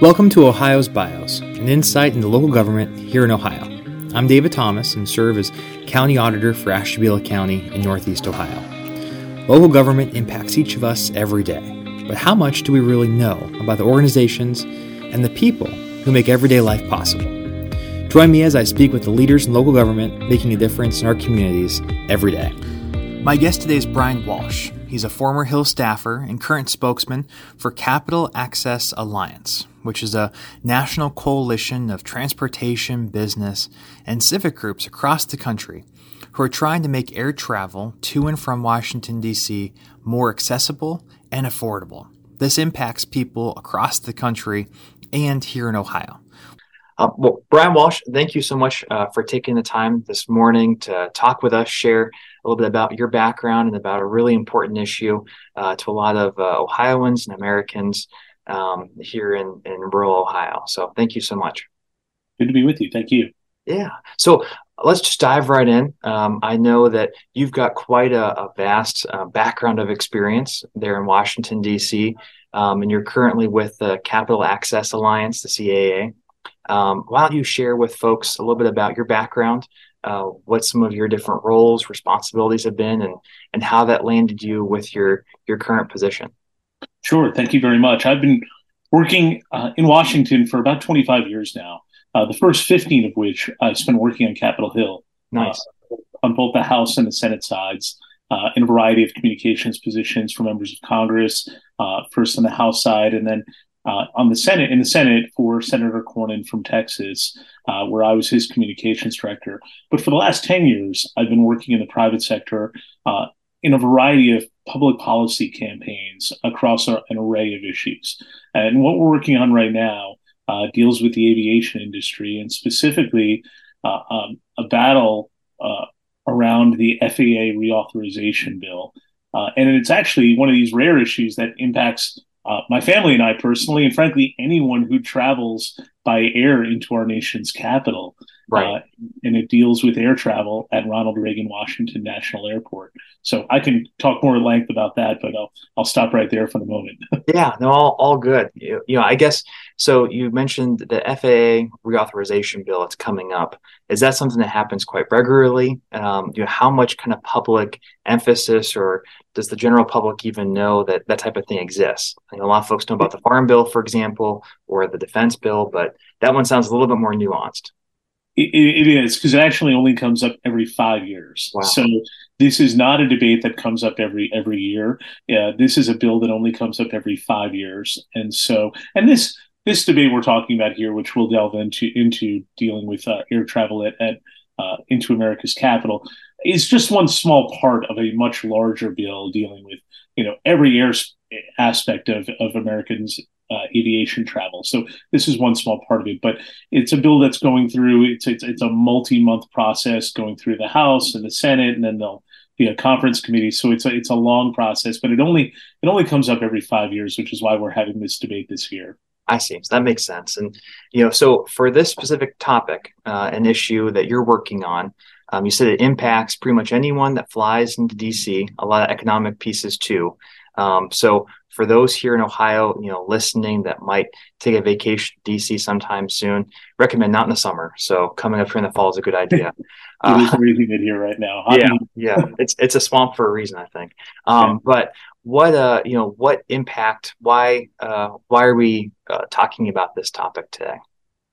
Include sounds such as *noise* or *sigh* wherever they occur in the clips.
Welcome to Ohio's BIOS, an insight into local government here in Ohio. I'm David Thomas and serve as County Auditor for Ashtabula County in Northeast Ohio. Local government impacts each of us every day, but how much do we really know about the organizations and the people who make everyday life possible? Join me as I speak with the leaders in local government making a difference in our communities every day. My guest today is Brian Walsh. He's a former Hill staffer and current spokesman for Capital Access Alliance, which is a national coalition of transportation, business, and civic groups across the country who are trying to make air travel to and from Washington, D.C. more accessible and affordable. This impacts people across the country and here in Ohio. Uh, well, Brian Walsh, thank you so much uh, for taking the time this morning to talk with us, share a little bit about your background and about a really important issue uh, to a lot of uh, Ohioans and Americans um, here in, in rural Ohio. So thank you so much. Good to be with you. Thank you. Yeah. So let's just dive right in. Um, I know that you've got quite a, a vast uh, background of experience there in Washington, D.C., um, and you're currently with the Capital Access Alliance, the CAA. Um, why don't you share with folks a little bit about your background, uh, what some of your different roles, responsibilities have been, and and how that landed you with your your current position? Sure. Thank you very much. I've been working uh, in Washington for about 25 years now. Uh, the first 15 of which I've spent working on Capitol Hill. Uh, nice. on both the House and the Senate sides. Uh, in a variety of communications positions for members of Congress, uh, first on the House side, and then uh, on the Senate in the Senate for Senator Cornyn from Texas, uh, where I was his communications director. But for the last ten years, I've been working in the private sector uh, in a variety of public policy campaigns across a, an array of issues. And what we're working on right now uh, deals with the aviation industry and specifically uh, um, a battle uh, around the FAA reauthorization bill. and it's actually one of these rare issues that impacts uh, my family and I personally, and frankly, anyone who travels by air into our nation's capital. Right. Uh, and it deals with air travel at Ronald Reagan Washington National Airport. So I can talk more at length about that, but I'll I'll stop right there for the moment. *laughs* yeah, no, all, all good. You, you know, I guess so. You mentioned the FAA reauthorization bill. It's coming up. Is that something that happens quite regularly? Um, you know, how much kind of public emphasis, or does the general public even know that that type of thing exists? I know a lot of folks know about the Farm Bill, for example, or the Defense Bill, but that one sounds a little bit more nuanced. it, it is because it actually only comes up every five years. Wow. So this is not a debate that comes up every every year. Yeah, this is a bill that only comes up every five years, and so and this this debate we're talking about here, which we'll delve into into dealing with uh, air travel at, at uh, into America's capital, is just one small part of a much larger bill dealing with you know every air aspect of of Americans uh, aviation travel. So this is one small part of it, but it's a bill that's going through. It's it's, it's a multi-month process going through the House and the Senate, and then they'll be a conference committee. So it's a, it's a long process, but it only it only comes up every five years, which is why we're having this debate this year. I see. So that makes sense. And you know, so for this specific topic, uh, an issue that you're working on, um, you said it impacts pretty much anyone that flies into DC. A lot of economic pieces too. Um, so for those here in Ohio, you know, listening that might take a vacation to DC sometime soon, recommend not in the summer. So coming up here in the fall is a good idea. it is freezing in here right now. Hot yeah, yeah, it's it's a swamp for a reason, I think. Um. But what uh, you know, what impact? Why uh, why are we uh, talking about this topic today?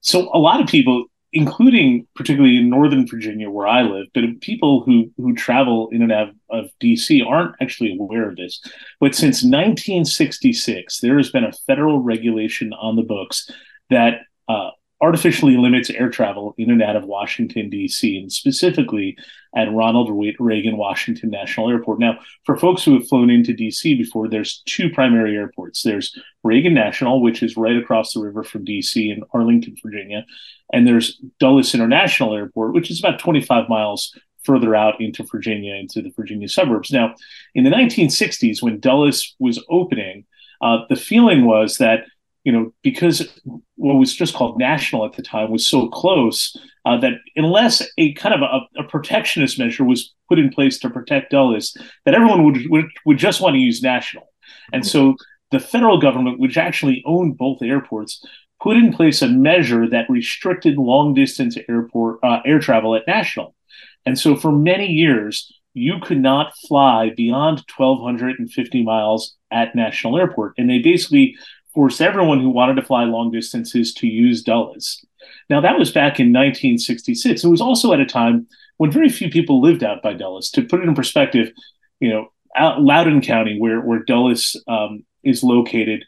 So a lot of people including particularly in Northern Virginia where I live, but people who who travel in and out of, DC aren't actually aware of this. But since 1966, there has been a federal regulation on the books that uh, artificially limits air travel in and out of Washington, D.C., and specifically at Ronald Reagan Washington National Airport. Now, for folks who have flown into D.C. before, there's two primary airports. There's Reagan National, which is right across the river from D.C. in Arlington, Virginia, and there's Dulles International Airport, which is about 25 miles further out into Virginia, into the Virginia suburbs. Now, in the 1960s, when Dulles was opening, uh, the feeling was that you know, because what was just called national at the time was so close uh, that unless a kind of a, a, protectionist measure was put in place to protect Dulles, that everyone would, would, would just want to use national. And so the federal government, which actually owned both airports, put in place a measure that restricted long distance airport uh, air travel at national. And so for many years, you could not fly beyond 1,250 miles at National Airport. And they basically forced everyone who wanted to fly long distances to use Dulles. Now, that was back in 1966. It was also at a time when very few people lived out by Dulles. To put it in perspective, you know, out Loudoun County, where, where Dulles um, is located,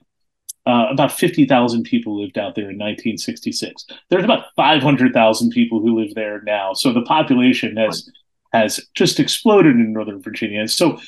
uh, about 50,000 people lived out there in 1966. There's about 500,000 people who live there now. So the population has has just exploded in Northern Virginia. So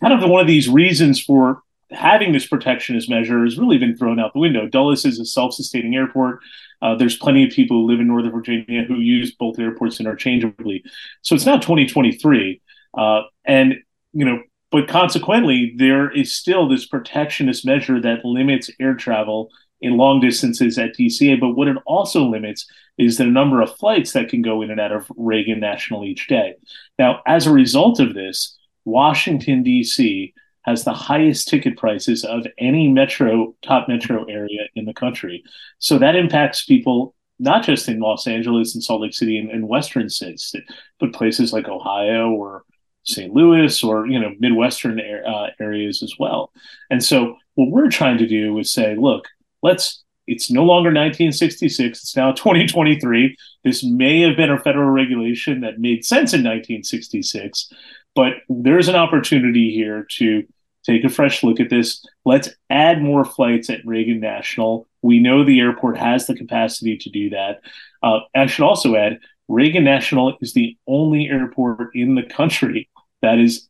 kind of one of these reasons for having this protectionist measure has really been thrown out the window. Dulles is a self-sustaining airport. Uh, there's plenty of people who live in Northern Virginia who use both airports interchangeably. So it's now 2023. Uh, and, you know, but consequently, there is still this protectionist measure that limits air travel in long distances at DCA. But what it also limits is the number of flights that can go in and out of Reagan National each day. Now, as a result of this, Washington, D.C. has the highest ticket prices of any metro, top metro area in the country. So that impacts people not just in Los Angeles and Salt Lake City and, and Western states, but places like Ohio or St. Louis or you know Midwestern uh, areas as well. And so what we're trying to do is say, look, let's. It's no longer 1966. It's now *laughs* 2023. This may have been a federal regulation that made sense in 1966, but there's an opportunity here to take a fresh look at this. Let's add more flights at Reagan National. We know the airport has the capacity to do that. Uh, I should also add Reagan National is the only airport in the country that is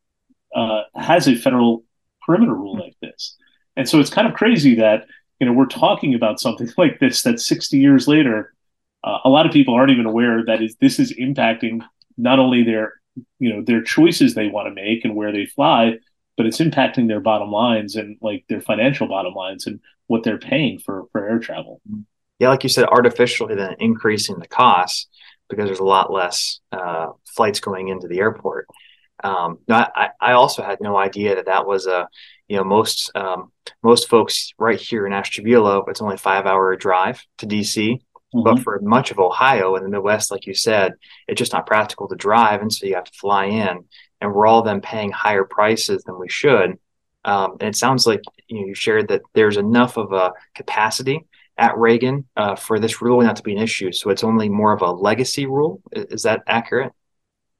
uh, has a federal perimeter rule like this. And so it's kind of crazy that you know we're talking about something *laughs* like this that 60 years later, uh, a lot of people aren't even aware that is this is impacting not only their you know their choices they want to make and where they fly, but it's impacting their bottom lines and like their financial bottom lines and what they're paying for for air travel. Yeah, like you said, artificially then increasing the costs because there's a lot less uh, flights going into the airport. Um, I, I also had no idea that that was a, you know, most um, most folks right here in Ashtabula, it's only five hour drive to DC. Mm-hmm. But for much of Ohio and the Midwest, like you said, it's just not practical to drive, and so you have to fly in, and we're all then paying higher prices than we should. Um, and it sounds like you, know, you shared that there's enough of a capacity at Reagan uh, for this rule not to be an issue. So it's only more of a legacy rule. Is, is that accurate?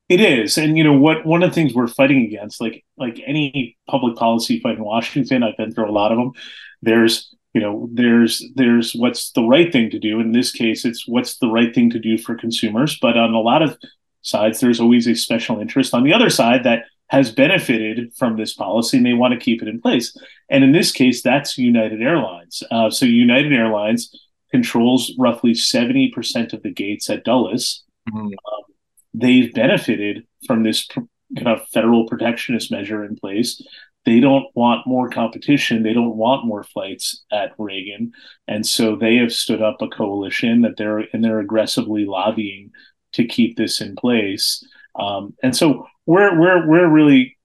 It is, and you know what? One of the things we're fighting against, like like any public policy fight in Washington, I've been through a lot of them. There's you know there's there's what's the right thing to do. In this case, it's what's the right thing to do for consumers. But on a lot of sides, there's always a special interest on the other side that has benefited from this policy and they want to keep it in place. And in this case, that's United Airlines. Uh, so United Airlines controls roughly 70% of the gates at Dulles. Mm-hmm. Um, they've benefited from this kind of federal protectionist measure in place. They don't want more competition. They don't want more flights at Reagan, and so they have stood up a coalition that they're and they're aggressively lobbying to keep this in place. Um, and so we're we're we're really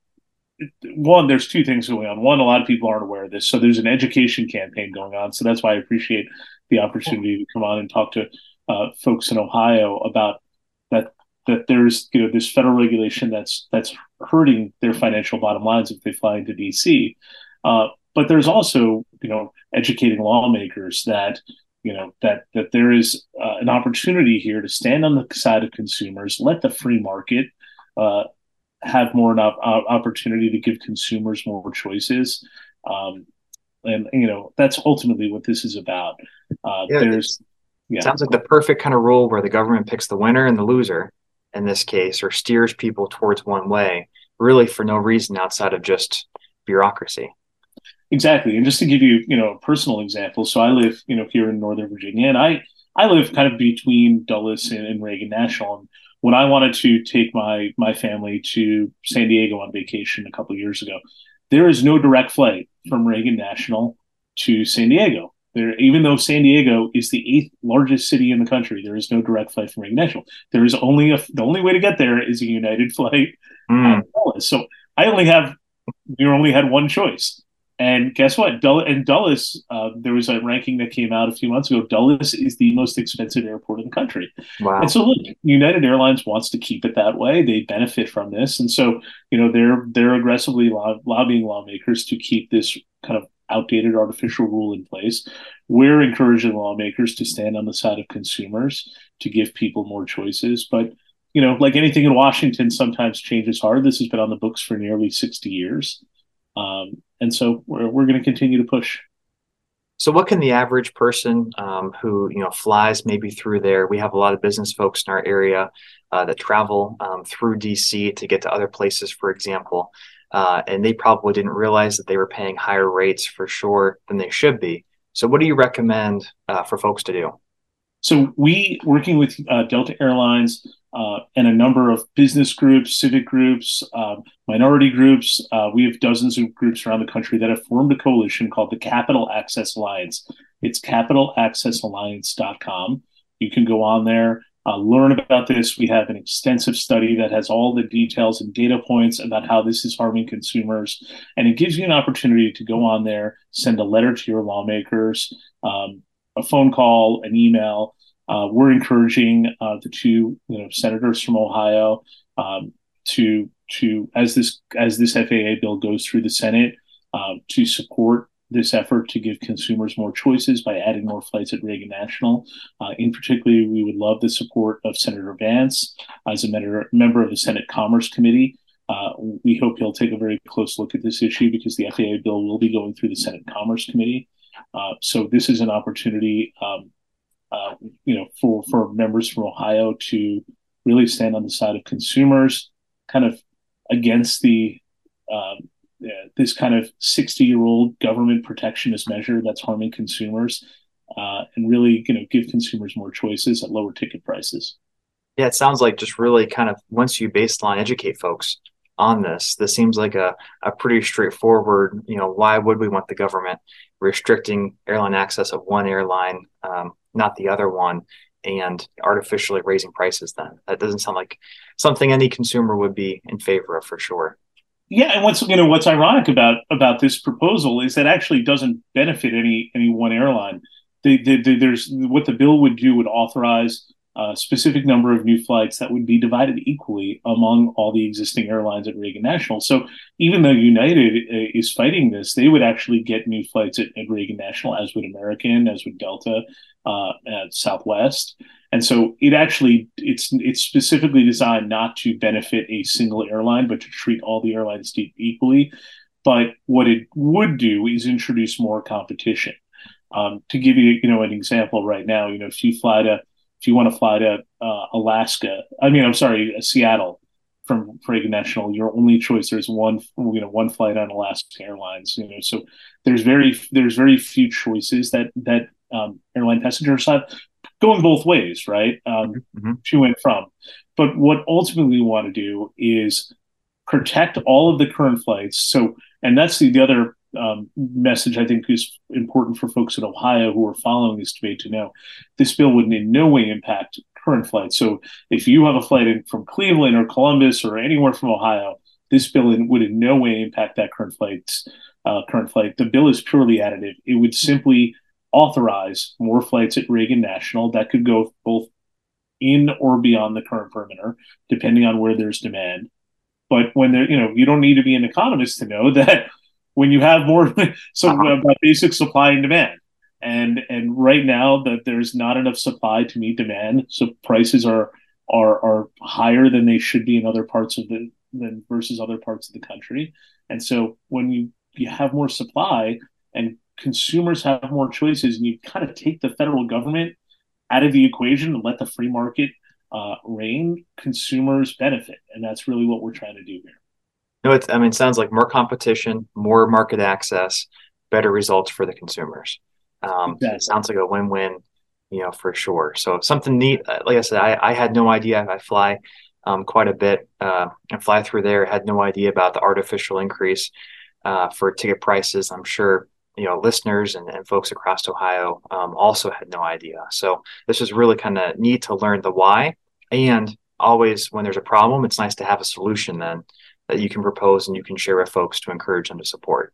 one. There's two things going on. One, a lot of people aren't aware of this, so there's an education campaign going on. So that's why I appreciate the opportunity to come on and talk to uh, folks in Ohio about that there's you know this federal regulation that's that's hurting their financial bottom lines if they fly into DC. Uh, but there's also you know educating lawmakers that you know that that there is uh, an opportunity here to stand on the side of consumers, let the free market uh, have more an op- opportunity to give consumers more choices. Um, and you know that's ultimately what this is about. Uh, yeah, there's yeah. Sounds like the perfect kind of rule where the government picks the winner and the loser, in this case or steers people towards one way really for no reason outside of just bureaucracy. Exactly. And just to give you you know a personal example so i live you know here in northern virginia and i i live kind of between dulles and, and reagan national. And when i wanted to take my my family to san diego on vacation a couple years ago there is no direct flight from reagan national to san diego there, even though San Diego is the eighth largest city in the country, there is no direct flight from Reagan National. There is only a the only way to get there is a United *laughs* flight. Mm. So I only have we only had one choice. And guess what? In Dulles, uh, there was a ranking that came out a few months ago. Dulles is the most expensive airport in the country. Wow. And so, look, United Airlines wants to keep it that way. They benefit from this, and so you know they're they're aggressively lo- lobbying lawmakers to keep this kind of outdated artificial rule in place. We're encouraging lawmakers to stand on the side of consumers to give people more choices, but you know, like anything in Washington, sometimes change is hard. This has been on the books for nearly 60 years. Um, and so we're, we're going to continue to push. So, what can the average person um, who you know flies maybe through there? We have a lot of business folks in our area uh, that travel um, through DC to get to other places, for example, uh, and they probably didn't realize that they were paying higher rates for sure than they should be. So, what do you recommend uh, for folks to do? So, we working with uh, Delta Airlines uh, and a number of business groups, civic groups, uh, minority groups. Uh, we have dozens of groups around the country that have formed a coalition called the Capital Access Alliance. It's capitalaccessalliance.com. You can go on there, uh, learn about this. We have an extensive study that has all the details and data points about how this is harming consumers. And it gives you an opportunity to go on there, send a letter to your lawmakers, um, a phone call, an email uh, we're encouraging uh, the two you know senators from Ohio um, to to as this as this FAA bill goes through the Senate um, to support this effort to give consumers more choices by adding more flights at Reagan National. Uh, in particular, we would love the support of Senator Vance as a member, of the Senate Commerce Committee. Uh, we hope he'll take a very close look at this issue because the FAA bill will be going through the Senate Commerce Committee. Uh, so this is an opportunity um, uh, you know, for for members from Ohio to really stand on the side of consumers, kind of against the um, this kind of 60 year old government protectionist measure that's harming consumers, uh, and really, you know, give consumers more choices at lower ticket prices. Yeah, it sounds like just really kind of once you baseline educate folks on this, this seems like a, a pretty straightforward, you know, why would we want the government restricting airline access of one airline um, not the other one and artificially raising prices then that doesn't sound like something any consumer would be in favor of for sure yeah and what's you know what's ironic about about this proposal is that actually doesn't benefit any any one airline the, the, the, there's what the bill would do would authorize a specific number of new flights that would be divided equally among all the existing airlines at Reagan National. So even though United uh, is fighting this, they would actually get new flights at, at Reagan National, as would American, as would Delta, uh, at Southwest. And so it actually it's it's specifically designed not to benefit a single airline, but to treat all the airlines equally. But what it would do is introduce more competition. Um, to give you, you know, an example right now, you know, if you fly to if you want to fly to uh, Alaska, I mean, I'm sorry, uh, Seattle from Reagan National, your only choice there's one, you know, one flight on Alaska Airlines. You know, so there's very there's very few choices that that um, airline passengers have going both ways, right? Um, mm-hmm. To and from. But what ultimately we want to do is protect all of the current flights. So, and that's the, the other um, message I think is important for folks in Ohio who are following this debate to know. This bill would in no way impact current flights. So if you have a flight in, from Cleveland or Columbus or anywhere from Ohio, this bill in, would in no way impact that current flights. Uh, current flight. The bill is purely additive. It would simply authorize more flights at Reagan National that could go both in or beyond the current perimeter, depending on where there's demand. But when there, you know, you don't need to be an economist to know *laughs* that when you have more, so uh-huh. about basic supply and demand, and and right now that there's not enough supply to meet demand, so prices are are are higher than they should be in other parts of the than versus other parts of the country, and so when you you have more supply and consumers have more choices and you kind of take the federal government out of the equation and let the free market uh, reign, consumers benefit. And that's really what we're trying to do here. No, it's, I mean, it sounds like more competition, more market access, better results for the consumers. Um, exactly. It sounds like a win-win, you know, for sure. So something neat. Uh, like I said, I, I had no idea. I fly um, quite a bit uh, and fly through there. Had no idea about the artificial increase uh, for ticket prices. I'm sure you know listeners and, and folks across ohio um, also had no idea so this is really kind of neat to learn the why and always when there's a problem it's nice to have a solution then that you can propose and you can share with folks to encourage them to support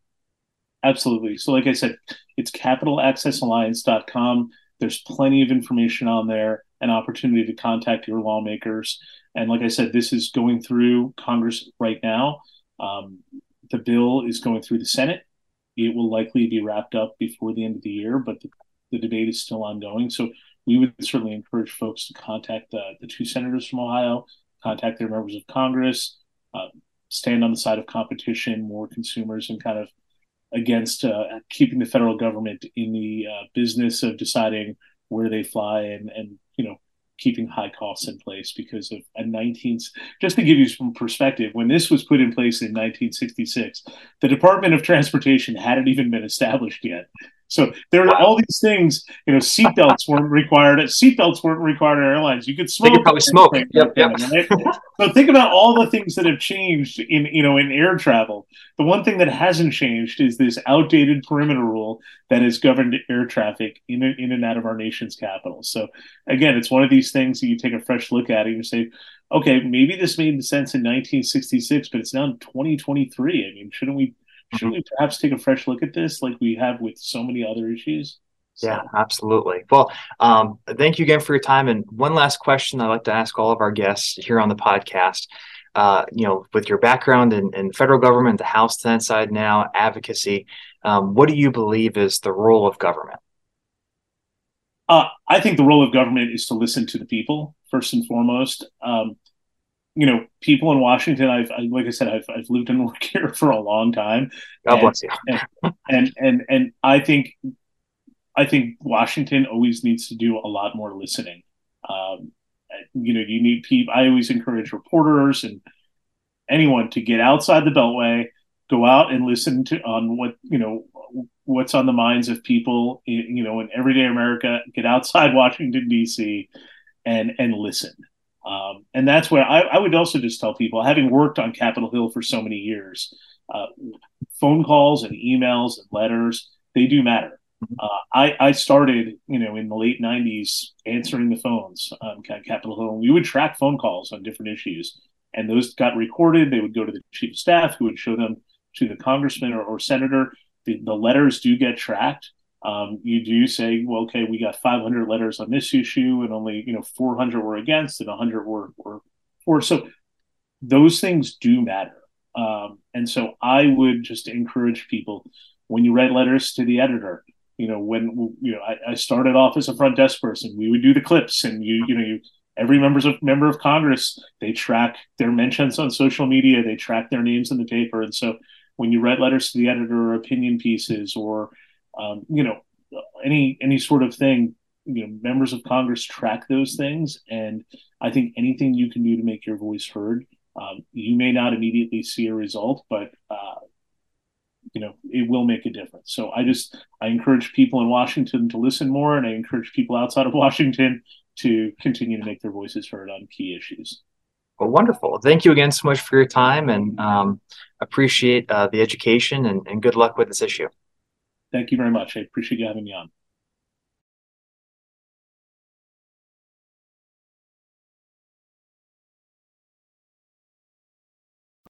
absolutely. So, like I said, it's capitalaccessalliance.com. There's plenty of information on there, an opportunity to contact your lawmakers. And like I said, this is going through Congress right now. Um, the bill is going through the Senate. It will likely be wrapped up before the end of the year, but the, the debate is still ongoing. So we would certainly encourage folks to contact the, the two senators from Ohio, contact their members of Congress, uh, stand on the side of competition, more consumers, and kind of against uh, keeping the federal government in the uh, business of deciding where they fly and and you know keeping high costs in place because of a 19 just to give you some perspective when this was put in place in 1966 the department of transportation hadn't even been established yet so there are all these things, you know, seatbelts weren't required. Seatbelts weren't required on airlines. You could smoke. You could probably smoke. Yep, yep. Right? so think about all the things that have changed in, you know, in air travel. The one thing that hasn't changed is this outdated perimeter rule that has governed air traffic in, in and out of our nation's capital. So again, it's one of these things that you take a fresh look at and you say, okay, maybe this made sense in 1966, but it's now 2023. I mean, shouldn't we should we perhaps take a fresh look at this like we have with so many other issues? So. Yeah, absolutely. Well, um, thank you again for your time. And one last question I'd like to ask all of our guests here on the podcast. Uh, you know, with your background in, in, federal government, the House Senate side now, advocacy, um, what do you believe is the role of government? Uh, I think the role of government is to listen to the people first and foremost. Um, you know, people in Washington, I've, I, like I said, I've, I've lived and *laughs* worked here for a long time. God and, bless you. and, and, and, and I think, I think Washington always needs to do a lot more listening. Um, you know, you need people, I always encourage reporters and anyone to get outside the Beltway, go out and listen to on what, you know, what's on the minds of people, you know, in everyday America, get outside *laughs* Washington, D.C. and, and listen um, and that's where I, I, would also just tell people, having worked on Capitol Hill for so many years, uh, phone calls and emails and letters, they do matter. Mm-hmm. Uh, I, I, started, you know, in the late '90s answering the phones on Capitol Hill. We would track phone calls on different issues, and those got recorded. They would go to the chief of staff, who would show them to the congressman or, or senator. The, the letters do get tracked, um, you do say, well, okay, we got 500 letters on this issue, and only you know 400 were against, and 100 were were for. So those things do matter, um, and so I would just encourage people when you write letters to the editor. You know, when you know, I, I started off as a front desk person. We would do the clips, and you you know you every members of member of Congress they track their mentions on social media, they track their names in the paper, and so when you write letters to the editor or opinion pieces or um, you know, any any sort of thing. You know, members of Congress track those things, and I think anything you can do to make your voice heard. Um, you may not immediately see a result, but uh, you know it will make a difference. So I just I encourage people in Washington to listen more, and I encourage people outside of *laughs* Washington to continue to make their voices heard on key issues. Well, wonderful. Thank you again so much for your time, and um, appreciate uh, the education and, and good luck with this issue. Thank you very much. I appreciate you having me on.